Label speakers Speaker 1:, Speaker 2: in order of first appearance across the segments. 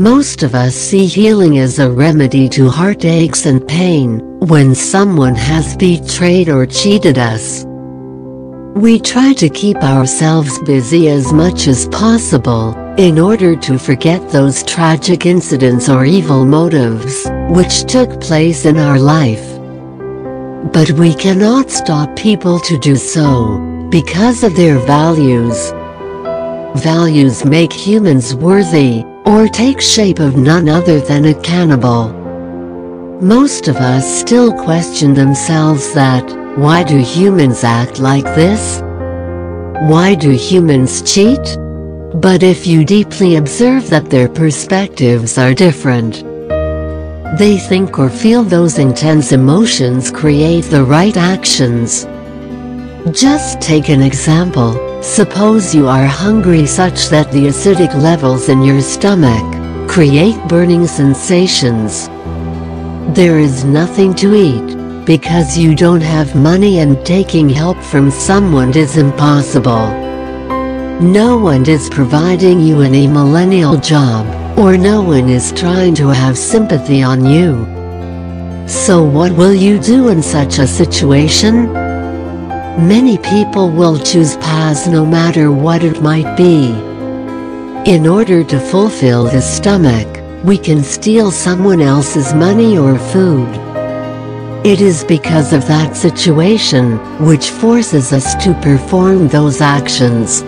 Speaker 1: Most of us see healing as a remedy to heartaches and pain when someone has betrayed or cheated us. We try to keep ourselves busy as much as possible in order to forget those tragic incidents or evil motives which took place in our life. But we cannot stop people to do so because of their values. Values make humans worthy or take shape of none other than a cannibal. Most of us still question themselves that, why do humans act like this? Why do humans cheat? But if you deeply observe that their perspectives are different, they think or feel those intense emotions create the right actions. Just take an example. Suppose you are hungry such that the acidic levels in your stomach create burning sensations. There is nothing to eat because you don't have money and taking help from someone is impossible. No one is providing you any millennial job, or no one is trying to have sympathy on you. So what will you do in such a situation? Many people will choose paths no matter what it might be. In order to fulfill the stomach, we can steal someone else's money or food. It is because of that situation, which forces us to perform those actions.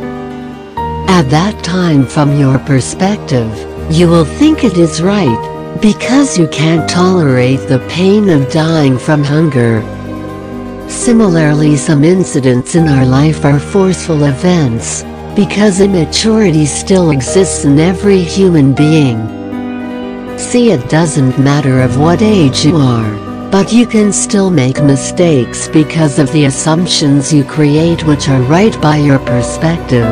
Speaker 1: At that time from your perspective, you will think it is right, because you can't tolerate the pain of dying from hunger. Similarly some incidents in our life are forceful events, because immaturity still exists in every human being. See it doesn't matter of what age you are, but you can still make mistakes because of the assumptions you create which are right by your perspective.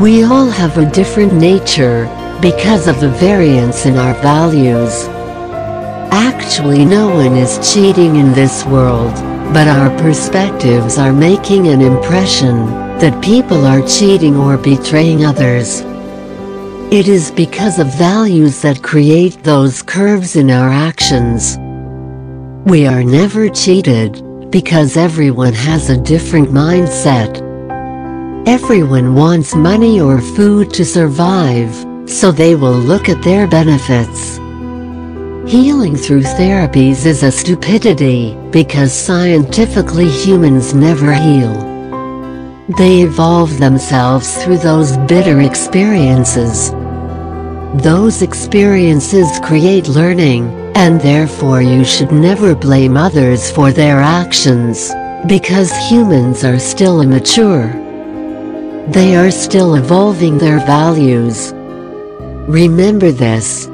Speaker 1: We all have a different nature, because of the variance in our values. Actually no one is cheating in this world but our perspectives are making an impression that people are cheating or betraying others. It is because of values that create those curves in our actions. We are never cheated, because everyone has a different mindset. Everyone wants money or food to survive, so they will look at their benefits. Healing through therapies is a stupidity, because scientifically humans never heal. They evolve themselves through those bitter experiences. Those experiences create learning, and therefore you should never blame others for their actions, because humans are still immature. They are still evolving their values. Remember this.